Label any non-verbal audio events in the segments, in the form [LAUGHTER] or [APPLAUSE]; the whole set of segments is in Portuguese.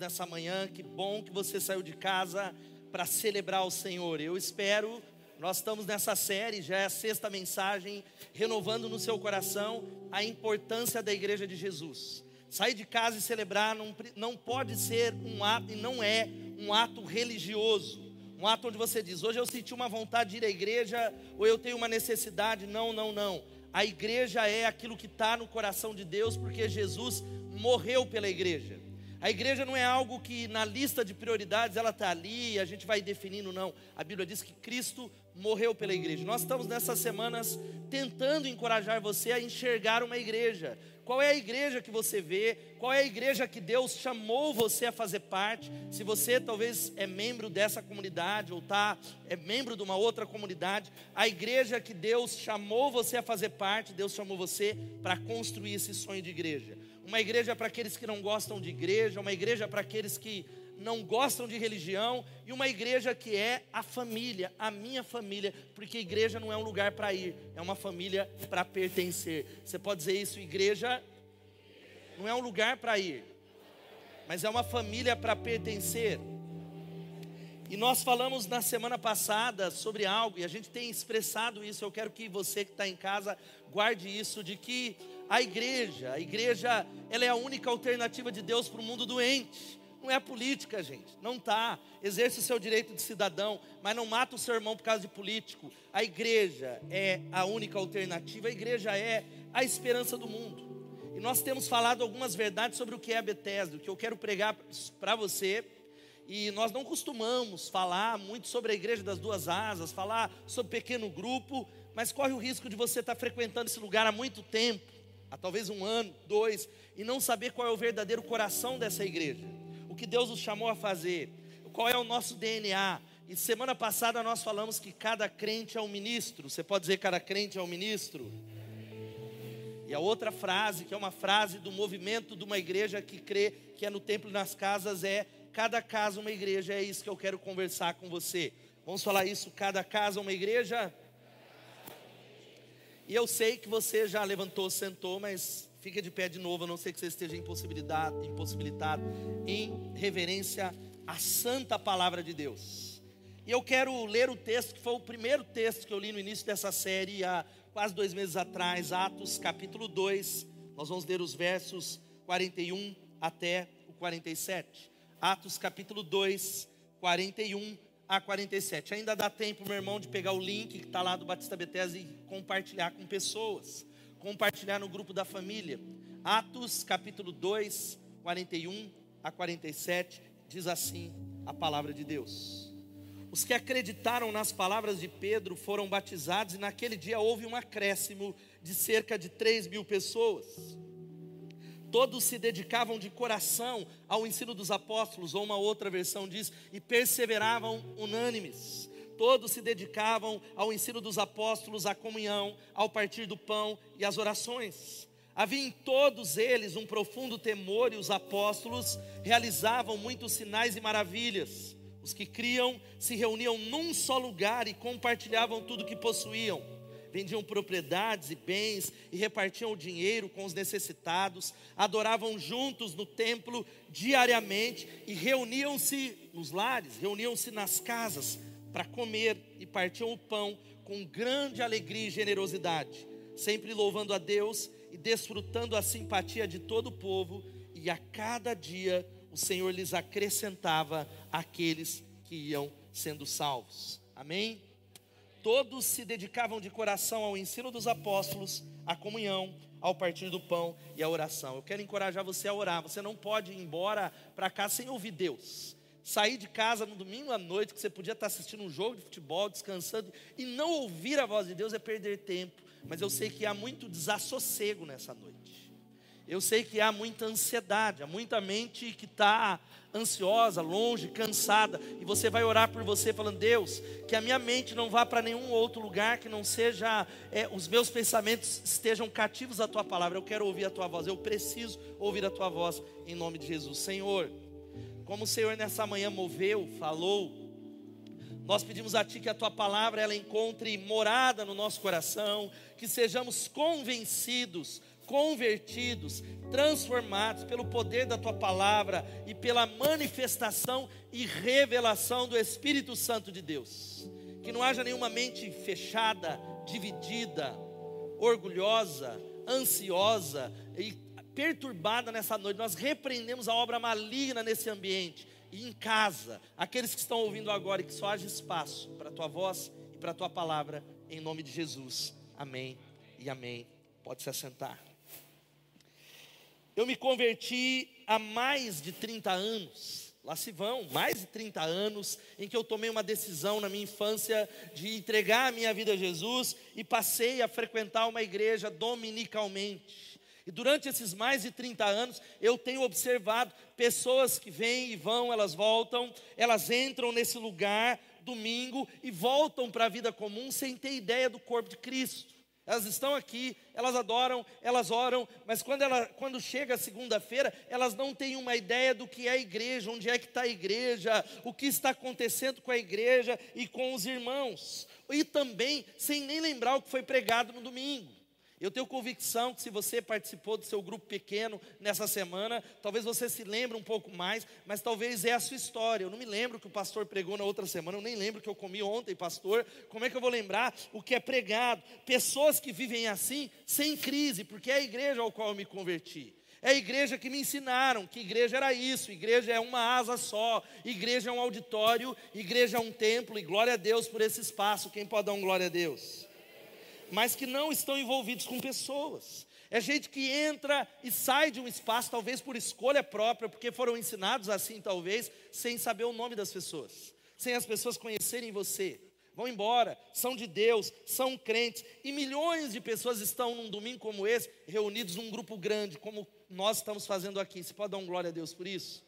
nessa manhã. Que bom que você saiu de casa para celebrar o Senhor. Eu espero, nós estamos nessa série, já é a sexta mensagem, renovando no seu coração a importância da igreja de Jesus. Sair de casa e celebrar não, não pode ser um ato, e não é um ato religioso, um ato onde você diz, hoje eu senti uma vontade de ir à igreja, ou eu tenho uma necessidade. Não, não, não. A igreja é aquilo que está no coração de Deus, porque Jesus morreu pela igreja. A igreja não é algo que na lista de prioridades ela está ali, a gente vai definindo, não. A Bíblia diz que Cristo morreu pela igreja. Nós estamos nessas semanas tentando encorajar você a enxergar uma igreja. Qual é a igreja que você vê? Qual é a igreja que Deus chamou você a fazer parte? Se você talvez é membro dessa comunidade ou tá é membro de uma outra comunidade, a igreja que Deus chamou você a fazer parte, Deus chamou você para construir esse sonho de igreja uma igreja para aqueles que não gostam de igreja, uma igreja para aqueles que não gostam de religião, e uma igreja que é a família, a minha família, porque igreja não é um lugar para ir, é uma família para pertencer. Você pode dizer isso, igreja não é um lugar para ir, mas é uma família para pertencer. E nós falamos na semana passada sobre algo, e a gente tem expressado isso. Eu quero que você que está em casa guarde isso: de que a igreja. A igreja, ela é a única alternativa de Deus para o mundo doente. Não é política, gente. Não tá. Exerce o seu direito de cidadão, mas não mata o seu irmão por causa de político. A igreja é a única alternativa. A igreja é a esperança do mundo. E nós temos falado algumas verdades sobre o que é a Bethesda, o que eu quero pregar para você. E nós não costumamos falar muito sobre a igreja das duas asas, falar sobre pequeno grupo, mas corre o risco de você estar frequentando esse lugar há muito tempo há talvez um ano, dois, e não saber qual é o verdadeiro coração dessa igreja, o que Deus nos chamou a fazer, qual é o nosso DNA. E semana passada nós falamos que cada crente é um ministro. Você pode dizer cada crente é um ministro? E a outra frase, que é uma frase do movimento de uma igreja que crê que é no templo e nas casas, é cada casa uma igreja. É isso que eu quero conversar com você. Vamos falar isso, cada casa uma igreja? E eu sei que você já levantou, sentou, mas fica de pé de novo, a não ser que você esteja impossibilitado, impossibilitado em reverência à santa palavra de Deus. E eu quero ler o texto, que foi o primeiro texto que eu li no início dessa série, há quase dois meses atrás, Atos capítulo 2. Nós vamos ler os versos 41 até o 47. Atos capítulo 2, 41 a 47. Ainda dá tempo, meu irmão, de pegar o link que está lá do Batista Bethesda e compartilhar com pessoas, compartilhar no grupo da família. Atos capítulo 2, 41 a 47, diz assim a palavra de Deus. Os que acreditaram nas palavras de Pedro foram batizados, e naquele dia houve um acréscimo de cerca de 3 mil pessoas. Todos se dedicavam de coração ao ensino dos apóstolos, ou uma outra versão diz, e perseveravam unânimes. Todos se dedicavam ao ensino dos apóstolos, à comunhão, ao partir do pão e às orações. Havia em todos eles um profundo temor, e os apóstolos realizavam muitos sinais e maravilhas. Os que criam se reuniam num só lugar e compartilhavam tudo que possuíam vendiam propriedades e bens e repartiam o dinheiro com os necessitados, adoravam juntos no templo diariamente e reuniam-se nos lares, reuniam-se nas casas para comer e partiam o pão com grande alegria e generosidade, sempre louvando a Deus e desfrutando a simpatia de todo o povo, e a cada dia o Senhor lhes acrescentava aqueles que iam sendo salvos. Amém? Todos se dedicavam de coração ao ensino dos apóstolos, à comunhão, ao partir do pão e à oração. Eu quero encorajar você a orar. Você não pode ir embora para cá sem ouvir Deus. Sair de casa no domingo à noite, que você podia estar assistindo um jogo de futebol, descansando, e não ouvir a voz de Deus é perder tempo. Mas eu sei que há muito desassossego nessa noite. Eu sei que há muita ansiedade, há muita mente que está ansiosa, longe, cansada, e você vai orar por você, falando: Deus, que a minha mente não vá para nenhum outro lugar, que não seja, é, os meus pensamentos estejam cativos à tua palavra. Eu quero ouvir a tua voz, eu preciso ouvir a tua voz, em nome de Jesus. Senhor, como o Senhor nessa manhã moveu, falou, nós pedimos a Ti que a Tua palavra ela encontre morada no nosso coração, que sejamos convencidos convertidos, transformados pelo poder da tua palavra e pela manifestação e revelação do Espírito Santo de Deus. Que não haja nenhuma mente fechada, dividida, orgulhosa, ansiosa e perturbada nessa noite. Nós repreendemos a obra maligna nesse ambiente e em casa, aqueles que estão ouvindo agora e que só haja espaço para a tua voz e para a tua palavra, em nome de Jesus. Amém e amém. Pode se assentar. Eu me converti há mais de 30 anos. Lá se vão, mais de 30 anos em que eu tomei uma decisão na minha infância de entregar a minha vida a Jesus e passei a frequentar uma igreja dominicalmente. E durante esses mais de 30 anos, eu tenho observado pessoas que vêm e vão, elas voltam, elas entram nesse lugar domingo e voltam para a vida comum sem ter ideia do corpo de Cristo. Elas estão aqui, elas adoram, elas oram, mas quando, ela, quando chega a segunda-feira, elas não têm uma ideia do que é a igreja, onde é que está a igreja, o que está acontecendo com a igreja e com os irmãos. E também sem nem lembrar o que foi pregado no domingo. Eu tenho convicção que se você participou do seu grupo pequeno nessa semana, talvez você se lembre um pouco mais, mas talvez é a sua história. Eu não me lembro que o pastor pregou na outra semana, eu nem lembro que eu comi ontem, pastor. Como é que eu vou lembrar o que é pregado? Pessoas que vivem assim, sem crise, porque é a igreja ao qual eu me converti. É a igreja que me ensinaram que igreja era isso, igreja é uma asa só, igreja é um auditório, igreja é um templo, e glória a Deus por esse espaço. Quem pode dar um glória a Deus? Mas que não estão envolvidos com pessoas. É gente que entra e sai de um espaço, talvez por escolha própria, porque foram ensinados assim, talvez, sem saber o nome das pessoas, sem as pessoas conhecerem você. Vão embora, são de Deus, são crentes, e milhões de pessoas estão num domingo como esse, reunidos num grupo grande, como nós estamos fazendo aqui. Você pode dar um glória a Deus por isso?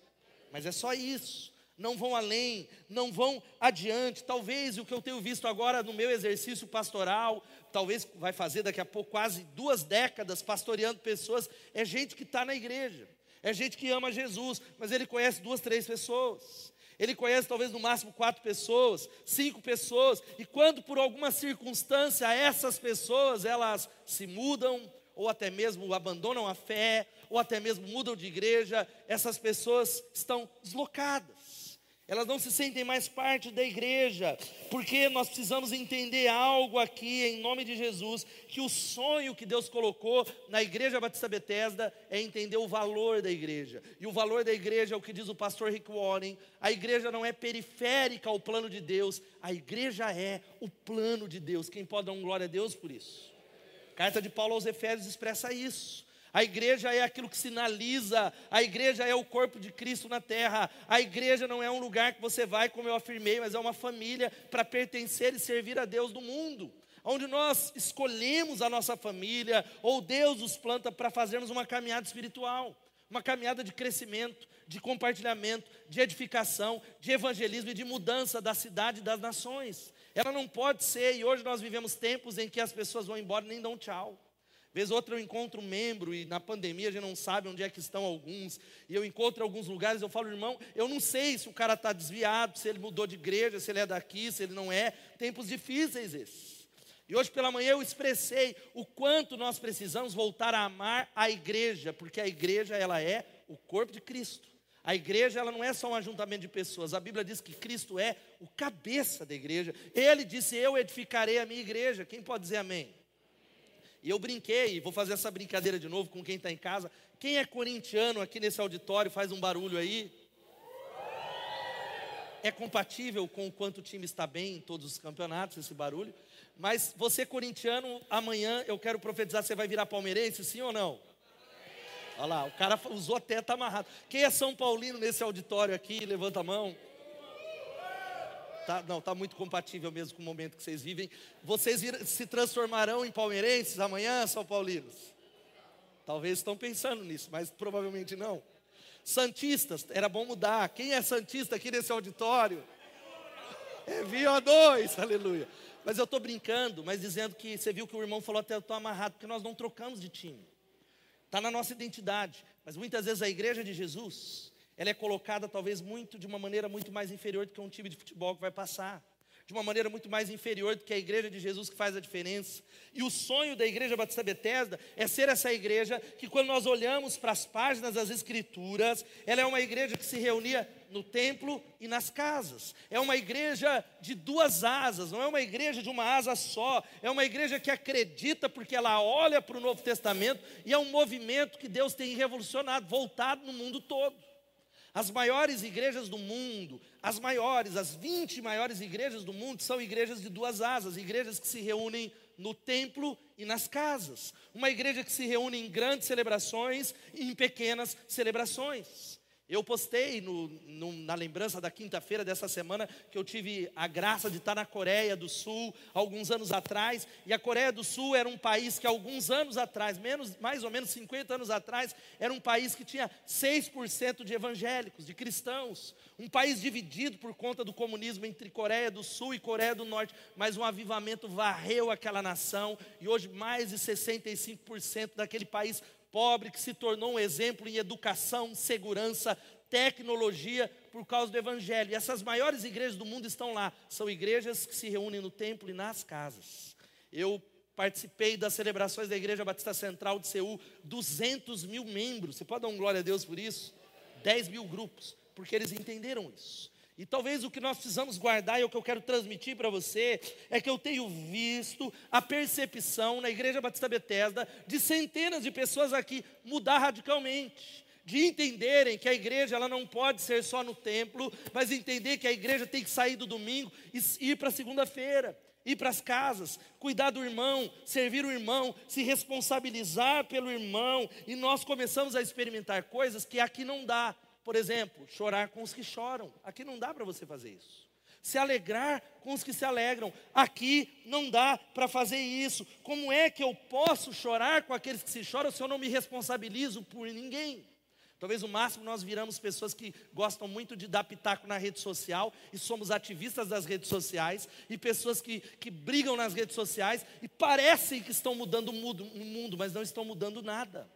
Mas é só isso não vão além, não vão adiante. Talvez o que eu tenho visto agora no meu exercício pastoral, talvez vai fazer daqui a pouco quase duas décadas pastoreando pessoas, é gente que está na igreja, é gente que ama Jesus, mas ele conhece duas, três pessoas. Ele conhece talvez no máximo quatro pessoas, cinco pessoas, e quando por alguma circunstância essas pessoas elas se mudam, ou até mesmo abandonam a fé, ou até mesmo mudam de igreja, essas pessoas estão deslocadas elas não se sentem mais parte da igreja, porque nós precisamos entender algo aqui, em nome de Jesus, que o sonho que Deus colocou na Igreja Batista Betesda é entender o valor da igreja, e o valor da igreja é o que diz o pastor Rick Warren: a igreja não é periférica ao plano de Deus, a igreja é o plano de Deus. Quem pode dar um glória a Deus por isso? A carta de Paulo aos Efésios expressa isso. A igreja é aquilo que sinaliza, a igreja é o corpo de Cristo na terra. A igreja não é um lugar que você vai, como eu afirmei, mas é uma família para pertencer e servir a Deus do mundo. Onde nós escolhemos a nossa família, ou Deus nos planta para fazermos uma caminhada espiritual, uma caminhada de crescimento, de compartilhamento, de edificação, de evangelismo e de mudança da cidade e das nações. Ela não pode ser, e hoje nós vivemos tempos em que as pessoas vão embora e nem dão tchau. Vez outra eu encontro um membro e na pandemia a gente não sabe onde é que estão alguns. E eu encontro alguns lugares, eu falo, irmão, eu não sei se o cara está desviado, se ele mudou de igreja, se ele é daqui, se ele não é. Tempos difíceis esses. E hoje pela manhã eu expressei o quanto nós precisamos voltar a amar a igreja, porque a igreja ela é o corpo de Cristo. A igreja ela não é só um ajuntamento de pessoas. A Bíblia diz que Cristo é o cabeça da igreja. Ele disse: "Eu edificarei a minha igreja". Quem pode dizer amém? E eu brinquei, vou fazer essa brincadeira de novo com quem está em casa. Quem é corintiano aqui nesse auditório faz um barulho aí? É compatível com o quanto o time está bem em todos os campeonatos, esse barulho. Mas você, corintiano, amanhã eu quero profetizar, você vai virar palmeirense, sim ou não? Olha lá, o cara usou até, está amarrado. Quem é São Paulino nesse auditório aqui? Levanta a mão. Tá, não, está muito compatível mesmo com o momento que vocês vivem. Vocês se transformarão em palmeirenses amanhã, São Paulinos? Talvez estão pensando nisso, mas provavelmente não. Santistas, era bom mudar. Quem é Santista aqui nesse auditório? É Via dois, aleluia. Mas eu estou brincando, mas dizendo que você viu que o irmão falou até eu estou amarrado, porque nós não trocamos de time. Está na nossa identidade. Mas muitas vezes a igreja de Jesus ela é colocada talvez muito de uma maneira muito mais inferior do que um time de futebol que vai passar. de uma maneira muito mais inferior do que a igreja de Jesus que faz a diferença. E o sonho da igreja Batista Bethesda é ser essa igreja que quando nós olhamos para as páginas das escrituras, ela é uma igreja que se reunia no templo e nas casas. É uma igreja de duas asas, não é uma igreja de uma asa só. É uma igreja que acredita porque ela olha para o Novo Testamento e é um movimento que Deus tem revolucionado, voltado no mundo todo. As maiores igrejas do mundo, as maiores, as 20 maiores igrejas do mundo são igrejas de duas asas, igrejas que se reúnem no templo e nas casas. Uma igreja que se reúne em grandes celebrações e em pequenas celebrações. Eu postei no, no, na lembrança da quinta-feira dessa semana que eu tive a graça de estar na Coreia do Sul alguns anos atrás. E a Coreia do Sul era um país que alguns anos atrás, menos, mais ou menos 50 anos atrás, era um país que tinha 6% de evangélicos, de cristãos. Um país dividido por conta do comunismo entre Coreia do Sul e Coreia do Norte. Mas um avivamento varreu aquela nação e hoje mais de 65% daquele país pobre que se tornou um exemplo em educação, segurança, tecnologia por causa do evangelho. E essas maiores igrejas do mundo estão lá. São igrejas que se reúnem no templo e nas casas. Eu participei das celebrações da Igreja Batista Central de Seul, 200 mil membros. Você pode dar um glória a Deus por isso? 10 mil grupos, porque eles entenderam isso. E talvez o que nós precisamos guardar e o que eu quero transmitir para você é que eu tenho visto a percepção na Igreja Batista Bethesda de centenas de pessoas aqui mudar radicalmente, de entenderem que a igreja ela não pode ser só no templo, mas entender que a igreja tem que sair do domingo e ir para segunda-feira ir para as casas, cuidar do irmão, servir o irmão, se responsabilizar pelo irmão, e nós começamos a experimentar coisas que aqui não dá. Por exemplo, chorar com os que choram. Aqui não dá para você fazer isso. Se alegrar com os que se alegram. Aqui não dá para fazer isso. Como é que eu posso chorar com aqueles que se choram se eu não me responsabilizo por ninguém? Talvez o máximo nós viramos pessoas que gostam muito de dar pitaco na rede social e somos ativistas das redes sociais e pessoas que, que brigam nas redes sociais e parecem que estão mudando o mundo, mas não estão mudando nada.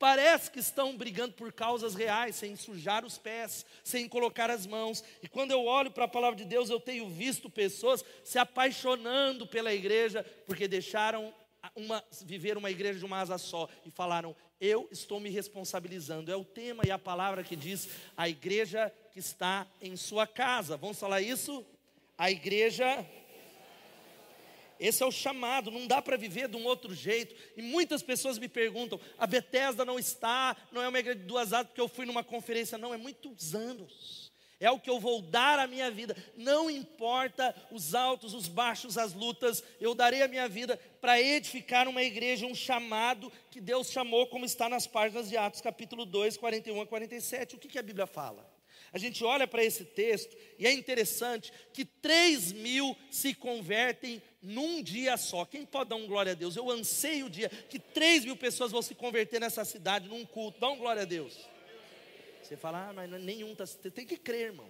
Parece que estão brigando por causas reais, sem sujar os pés, sem colocar as mãos. E quando eu olho para a palavra de Deus, eu tenho visto pessoas se apaixonando pela igreja, porque deixaram uma, viver uma igreja de uma asa só e falaram: Eu estou me responsabilizando. É o tema e a palavra que diz a igreja que está em sua casa. Vamos falar isso? A igreja esse é o chamado, não dá para viver de um outro jeito. E muitas pessoas me perguntam: a Bethesda não está, não é uma igreja de duas asas, porque eu fui numa conferência. Não, é muitos anos. É o que eu vou dar à minha vida. Não importa os altos, os baixos, as lutas, eu darei a minha vida para edificar uma igreja, um chamado que Deus chamou, como está nas páginas de Atos, capítulo 2, 41 a 47. O que, que a Bíblia fala? A gente olha para esse texto e é interessante que 3 mil se convertem num dia só. Quem pode dar um glória a Deus? Eu anseio o dia que 3 mil pessoas vão se converter nessa cidade num culto. Dá um glória a Deus. Você fala, ah, mas nenhum, tá, você tem que crer, irmão.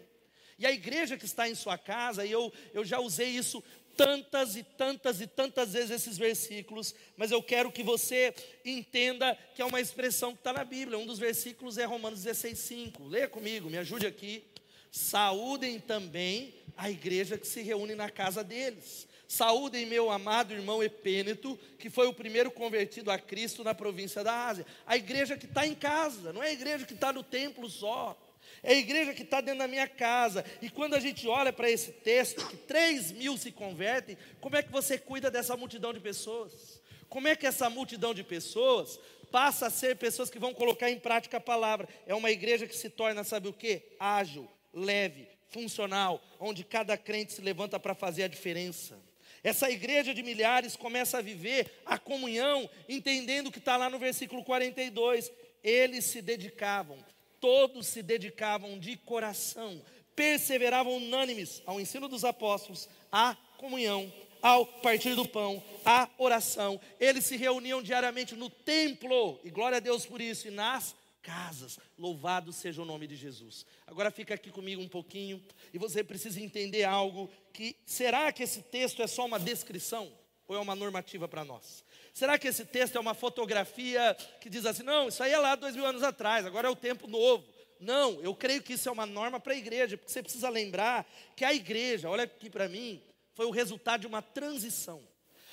E a igreja que está em sua casa, e eu, eu já usei isso tantas e tantas e tantas vezes esses versículos, mas eu quero que você entenda que é uma expressão que está na Bíblia. Um dos versículos é Romanos 16,5. Leia comigo, me ajude aqui. Saúdem também a igreja que se reúne na casa deles. Saúdem meu amado irmão Epêneto, que foi o primeiro convertido a Cristo na província da Ásia. A igreja que está em casa, não é a igreja que está no templo só. É a igreja que está dentro da minha casa. E quando a gente olha para esse texto, que 3 mil se convertem, como é que você cuida dessa multidão de pessoas? Como é que essa multidão de pessoas passa a ser pessoas que vão colocar em prática a palavra? É uma igreja que se torna, sabe o que? Ágil, leve, funcional, onde cada crente se levanta para fazer a diferença. Essa igreja de milhares começa a viver a comunhão, entendendo o que está lá no versículo 42. Eles se dedicavam todos se dedicavam de coração, perseveravam unânimes ao ensino dos apóstolos, à comunhão, ao partir do pão, à oração. Eles se reuniam diariamente no templo, e glória a Deus por isso, e nas casas. Louvado seja o nome de Jesus. Agora fica aqui comigo um pouquinho, e você precisa entender algo que será que esse texto é só uma descrição ou é uma normativa para nós? Será que esse texto é uma fotografia que diz assim, não, isso aí é lá dois mil anos atrás, agora é o tempo novo? Não, eu creio que isso é uma norma para a igreja, porque você precisa lembrar que a igreja, olha aqui para mim, foi o resultado de uma transição.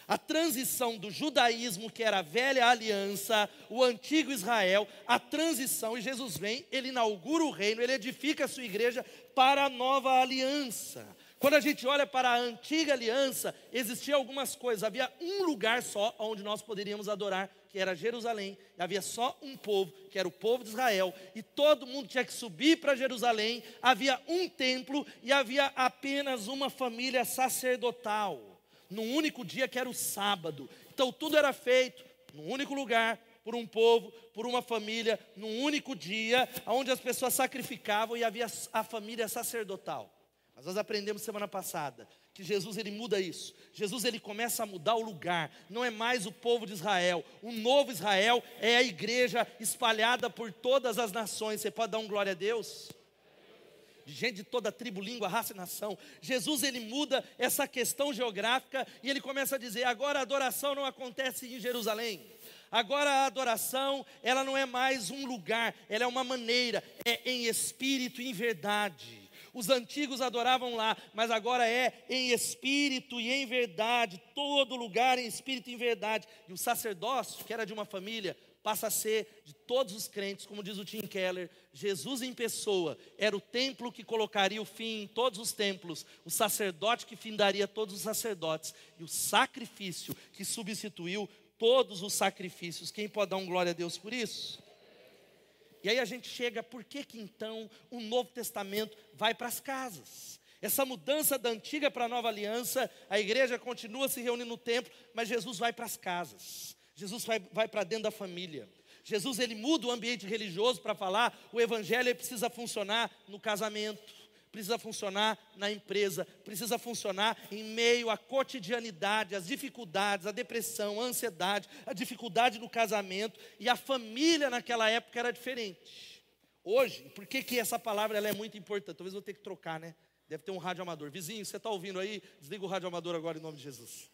A transição do judaísmo, que era a velha aliança, o antigo Israel, a transição, e Jesus vem, ele inaugura o reino, ele edifica a sua igreja para a nova aliança. Quando a gente olha para a antiga aliança, existia algumas coisas. Havia um lugar só onde nós poderíamos adorar, que era Jerusalém. Havia só um povo, que era o povo de Israel. E todo mundo tinha que subir para Jerusalém. Havia um templo e havia apenas uma família sacerdotal. Num único dia que era o sábado. Então tudo era feito num único lugar, por um povo, por uma família, num único dia, onde as pessoas sacrificavam e havia a família sacerdotal. Mas nós aprendemos semana passada que Jesus ele muda isso. Jesus ele começa a mudar o lugar. Não é mais o povo de Israel. O novo Israel é a igreja espalhada por todas as nações. Você pode dar um glória a Deus? De gente de toda tribo, língua, raça e nação. Jesus ele muda essa questão geográfica e ele começa a dizer: agora a adoração não acontece em Jerusalém. Agora a adoração, ela não é mais um lugar, ela é uma maneira, é em espírito e em verdade. Os antigos adoravam lá, mas agora é em espírito e em verdade, todo lugar em espírito e em verdade. E o sacerdócio, que era de uma família, passa a ser de todos os crentes, como diz o Tim Keller, Jesus em pessoa era o templo que colocaria o fim em todos os templos, o sacerdote que findaria todos os sacerdotes, e o sacrifício que substituiu todos os sacrifícios. Quem pode dar um glória a Deus por isso? E aí a gente chega, por que que então o Novo Testamento vai para as casas? Essa mudança da antiga para a nova aliança, a igreja continua se reunindo no templo, mas Jesus vai para as casas. Jesus vai, vai para dentro da família. Jesus ele muda o ambiente religioso para falar, o evangelho precisa funcionar no casamento precisa funcionar na empresa, precisa funcionar em meio à cotidianidade, às dificuldades, à depressão, à ansiedade, à dificuldade no casamento, e a família naquela época era diferente. Hoje, por que, que essa palavra ela é muito importante? Talvez eu ter que trocar, né? Deve ter um rádio amador. Vizinho, você está ouvindo aí? Desliga o rádio amador agora em nome de Jesus.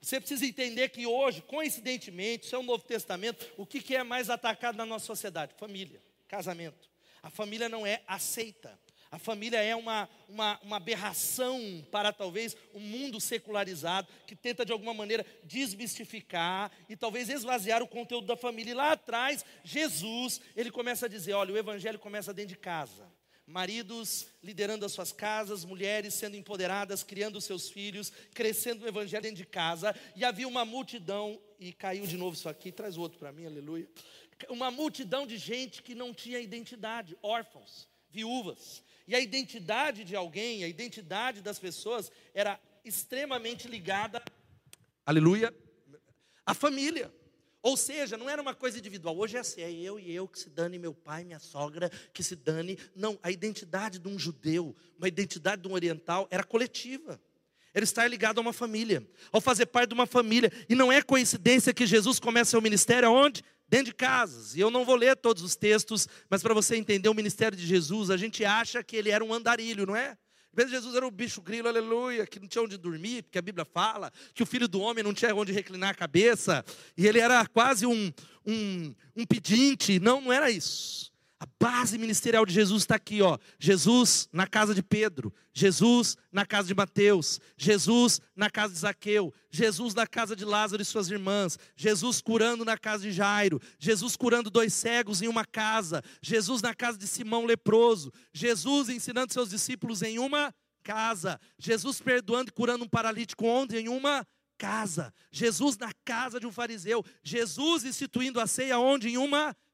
Você precisa entender que hoje, coincidentemente, isso é o Novo Testamento, o que, que é mais atacado na nossa sociedade? Família, casamento. A família não é aceita. A família é uma, uma, uma aberração para talvez o um mundo secularizado que tenta de alguma maneira desmistificar e talvez esvaziar o conteúdo da família. E lá atrás, Jesus, ele começa a dizer: olha, o evangelho começa dentro de casa. Maridos liderando as suas casas, mulheres sendo empoderadas, criando seus filhos, crescendo no evangelho dentro de casa. E havia uma multidão, e caiu de novo isso aqui, traz o outro para mim, aleluia. Uma multidão de gente que não tinha identidade, órfãos, viúvas. E a identidade de alguém, a identidade das pessoas era extremamente ligada, aleluia, à família. Ou seja, não era uma coisa individual. Hoje é assim, é eu e eu que se dane, meu pai, minha sogra, que se dane. Não, a identidade de um judeu, uma identidade de um oriental era coletiva. Era estar ligado a uma família, ao fazer parte de uma família. E não é coincidência que Jesus começa seu ministério aonde? Dentro de casas. E eu não vou ler todos os textos, mas para você entender o ministério de Jesus, a gente acha que ele era um andarilho, não é? Vezes Jesus era um bicho grilo, aleluia, que não tinha onde dormir, porque a Bíblia fala que o filho do homem não tinha onde reclinar a cabeça, e ele era quase um, um, um pedinte. Não, não era isso. A base ministerial de Jesus está aqui, ó. Jesus na casa de Pedro, Jesus na casa de Mateus, Jesus na casa de Zaqueu, Jesus na casa de Lázaro e suas irmãs, Jesus curando na casa de Jairo, Jesus curando dois cegos em uma casa, Jesus na casa de Simão leproso, Jesus ensinando seus discípulos em uma casa, Jesus perdoando e curando um paralítico onde em uma casa, Jesus na casa de um fariseu, Jesus instituindo a ceia onde em uma casa.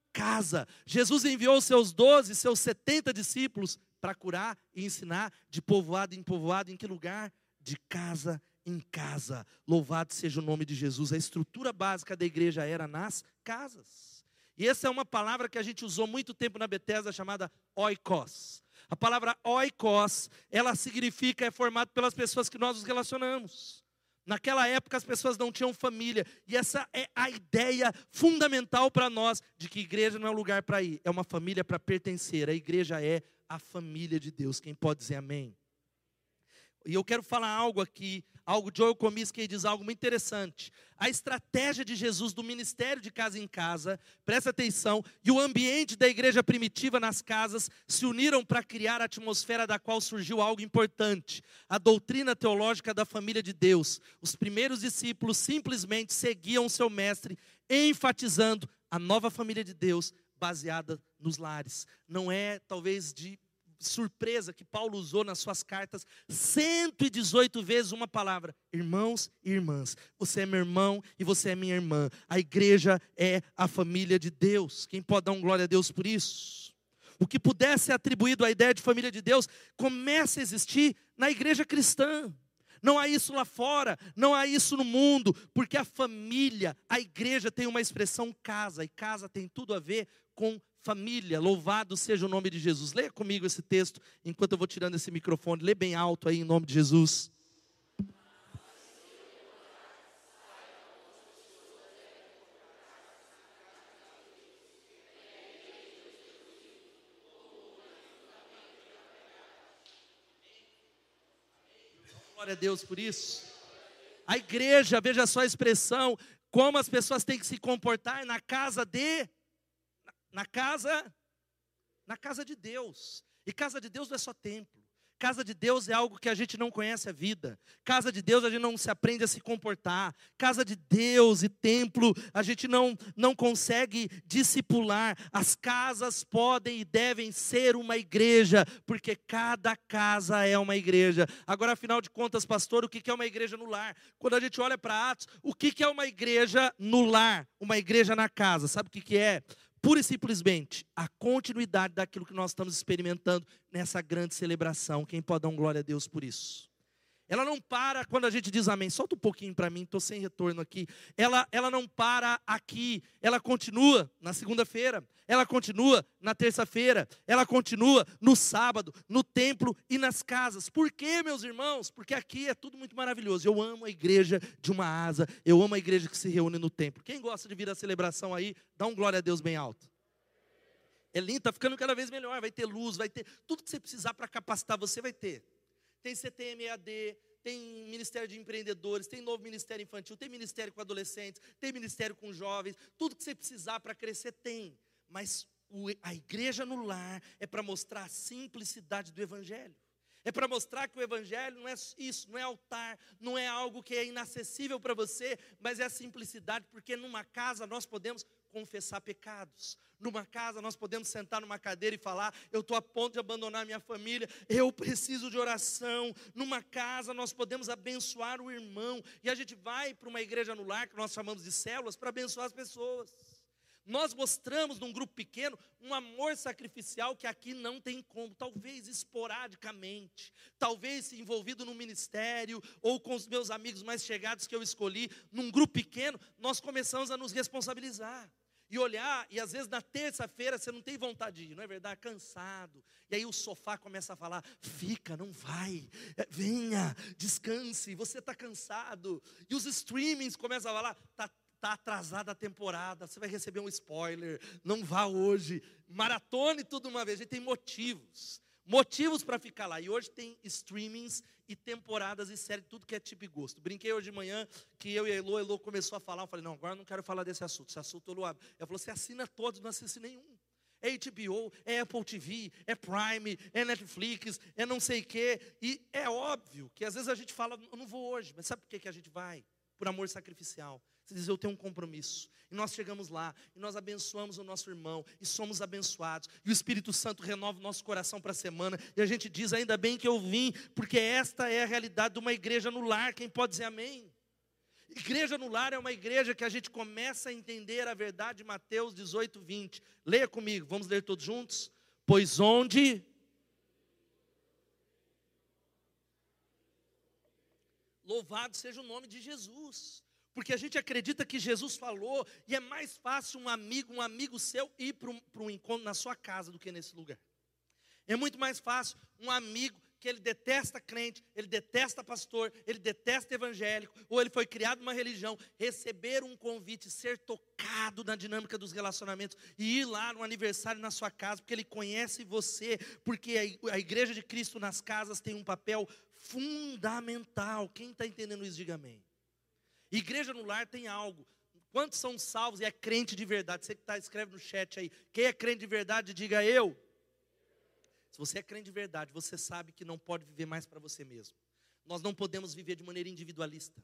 Jesus enviou seus doze, seus setenta discípulos para curar e ensinar de povoado em povoado, em que lugar? De casa em casa. Louvado seja o nome de Jesus. A estrutura básica da igreja era nas casas. E essa é uma palavra que a gente usou muito tempo na Bethesda chamada oikos. A palavra oikos, ela significa é formado pelas pessoas que nós nos relacionamos. Naquela época as pessoas não tinham família, e essa é a ideia fundamental para nós de que igreja não é um lugar para ir, é uma família para pertencer. A igreja é a família de Deus. Quem pode dizer amém? E eu quero falar algo aqui, algo, Joel Comiskey diz algo muito interessante. A estratégia de Jesus do ministério de casa em casa, presta atenção, e o ambiente da igreja primitiva nas casas se uniram para criar a atmosfera da qual surgiu algo importante, a doutrina teológica da família de Deus. Os primeiros discípulos simplesmente seguiam seu mestre, enfatizando a nova família de Deus baseada nos lares. Não é talvez de surpresa que Paulo usou nas suas cartas 118 vezes uma palavra: irmãos e irmãs. Você é meu irmão e você é minha irmã. A igreja é a família de Deus. Quem pode dar um glória a Deus por isso? O que pudesse ser atribuído à ideia de família de Deus começa a existir na igreja cristã. Não há isso lá fora, não há isso no mundo, porque a família, a igreja tem uma expressão casa, e casa tem tudo a ver com família. Louvado seja o nome de Jesus. Leia comigo esse texto enquanto eu vou tirando esse microfone. Lê bem alto aí em nome de Jesus. Glória a Deus por isso. A igreja, veja só a expressão, como as pessoas têm que se comportar na casa de na casa, na casa de Deus. E casa de Deus não é só templo. Casa de Deus é algo que a gente não conhece a vida. Casa de Deus a gente não se aprende a se comportar. Casa de Deus e templo a gente não não consegue discipular. As casas podem e devem ser uma igreja, porque cada casa é uma igreja. Agora, afinal de contas, pastor, o que é uma igreja no lar? Quando a gente olha para Atos, o que é uma igreja no lar? Uma igreja na casa. Sabe o que é? Pura e simplesmente a continuidade daquilo que nós estamos experimentando nessa grande celebração. Quem pode dar um glória a Deus por isso? Ela não para quando a gente diz amém. Solta um pouquinho para mim, estou sem retorno aqui. Ela, ela não para aqui. Ela continua na segunda-feira. Ela continua na terça-feira. Ela continua no sábado, no templo e nas casas. Por quê, meus irmãos? Porque aqui é tudo muito maravilhoso. Eu amo a igreja de uma asa. Eu amo a igreja que se reúne no templo. Quem gosta de vir à celebração aí, dá um glória a Deus bem alto. É lindo, está ficando cada vez melhor. Vai ter luz, vai ter tudo que você precisar para capacitar você, vai ter tem CTMAD, tem Ministério de Empreendedores, tem novo Ministério Infantil, tem Ministério com adolescentes, tem Ministério com jovens, tudo que você precisar para crescer tem. Mas a igreja no lar é para mostrar a simplicidade do Evangelho. É para mostrar que o Evangelho não é isso, não é altar, não é algo que é inacessível para você, mas é a simplicidade, porque numa casa nós podemos confessar pecados. Numa casa, nós podemos sentar numa cadeira e falar: Eu estou a ponto de abandonar minha família, eu preciso de oração. Numa casa, nós podemos abençoar o irmão. E a gente vai para uma igreja no lar, que nós chamamos de células, para abençoar as pessoas. Nós mostramos num grupo pequeno um amor sacrificial que aqui não tem como, talvez esporadicamente, talvez envolvido no ministério ou com os meus amigos mais chegados que eu escolhi, num grupo pequeno, nós começamos a nos responsabilizar e olhar, e às vezes na terça-feira você não tem vontade de ir, não é verdade? Cansado. E aí o sofá começa a falar: fica, não vai, é, venha, descanse, você está cansado. E os streamings começam a falar: está tá atrasada a temporada, você vai receber um spoiler, não vá hoje. Maratone tudo uma vez, a gente tem motivos motivos para ficar lá. E hoje tem streamings e temporadas e séries, tudo que é tipo e gosto. Brinquei hoje de manhã que eu e a Elo, a começou a falar, eu falei, não, agora não quero falar desse assunto, esse assunto eu não abro. Ela falou, você assina todos, não assiste nenhum. É HBO, é Apple TV, é Prime, é Netflix, é não sei o quê. E é óbvio que às vezes a gente fala, eu não vou hoje, mas sabe por que, que a gente vai? Por amor sacrificial. Você diz, eu tenho um compromisso. E nós chegamos lá, e nós abençoamos o nosso irmão, e somos abençoados. E o Espírito Santo renova o nosso coração para a semana. E a gente diz, ainda bem que eu vim, porque esta é a realidade de uma igreja no lar. Quem pode dizer amém? Igreja no lar é uma igreja que a gente começa a entender a verdade de Mateus 18, 20. Leia comigo, vamos ler todos juntos? Pois onde. Louvado seja o nome de Jesus. Porque a gente acredita que Jesus falou e é mais fácil um amigo, um amigo seu ir para um, encontro na sua casa do que nesse lugar. É muito mais fácil um amigo que ele detesta crente, ele detesta pastor, ele detesta evangélico, ou ele foi criado numa religião, receber um convite, ser tocado na dinâmica dos relacionamentos e ir lá no aniversário na sua casa, porque ele conhece você, porque a igreja de Cristo nas casas tem um papel fundamental. Quem está entendendo isso, diga amém. Igreja no lar tem algo. Quantos são salvos e é crente de verdade? Você que está, escreve no chat aí. Quem é crente de verdade, diga eu. Se você é crente de verdade, você sabe que não pode viver mais para você mesmo. Nós não podemos viver de maneira individualista.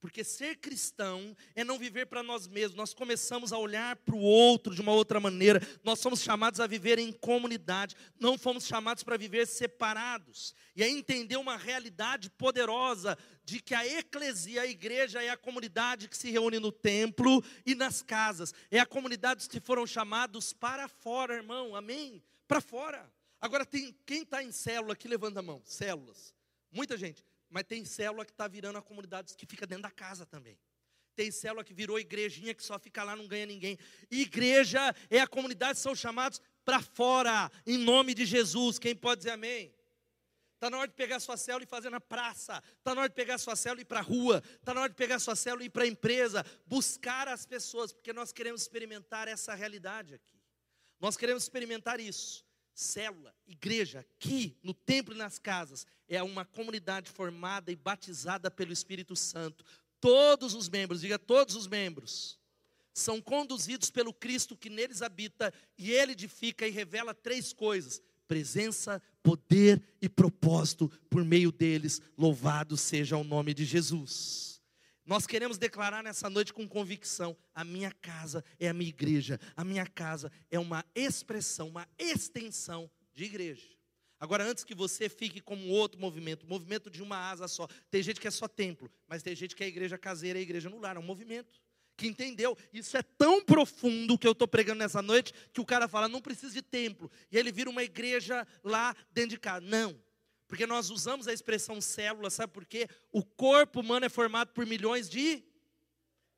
Porque ser cristão é não viver para nós mesmos. Nós começamos a olhar para o outro de uma outra maneira. Nós somos chamados a viver em comunidade. Não fomos chamados para viver separados. E a entender uma realidade poderosa de que a eclesia, a igreja, é a comunidade que se reúne no templo e nas casas. É a comunidade que foram chamados para fora, irmão. Amém? Para fora. Agora, tem quem está em célula aqui, levanta a mão. Células. Muita gente. Mas tem célula que está virando a comunidade que fica dentro da casa também. Tem célula que virou igrejinha que só fica lá, não ganha ninguém. Igreja é a comunidade, são chamados para fora, em nome de Jesus. Quem pode dizer amém? Está na hora de pegar sua célula e fazer na praça. Está na hora de pegar sua célula e ir para a rua. Está na hora de pegar sua célula e ir para a empresa. Buscar as pessoas, porque nós queremos experimentar essa realidade aqui. Nós queremos experimentar isso célula, igreja, aqui no templo e nas casas, é uma comunidade formada e batizada pelo Espírito Santo. Todos os membros, diga todos os membros, são conduzidos pelo Cristo que neles habita e ele edifica e revela três coisas: presença, poder e propósito por meio deles. Louvado seja o nome de Jesus. Nós queremos declarar nessa noite com convicção: a minha casa é a minha igreja, a minha casa é uma expressão, uma extensão de igreja. Agora, antes que você fique como outro movimento, movimento de uma asa só. Tem gente que é só templo, mas tem gente que é igreja caseira e igreja no lar, é um movimento. Que entendeu? Isso é tão profundo que eu estou pregando nessa noite que o cara fala: não precisa de templo. E ele vira uma igreja lá dentro de casa. Não. Porque nós usamos a expressão célula, sabe por quê? O corpo humano é formado por milhões de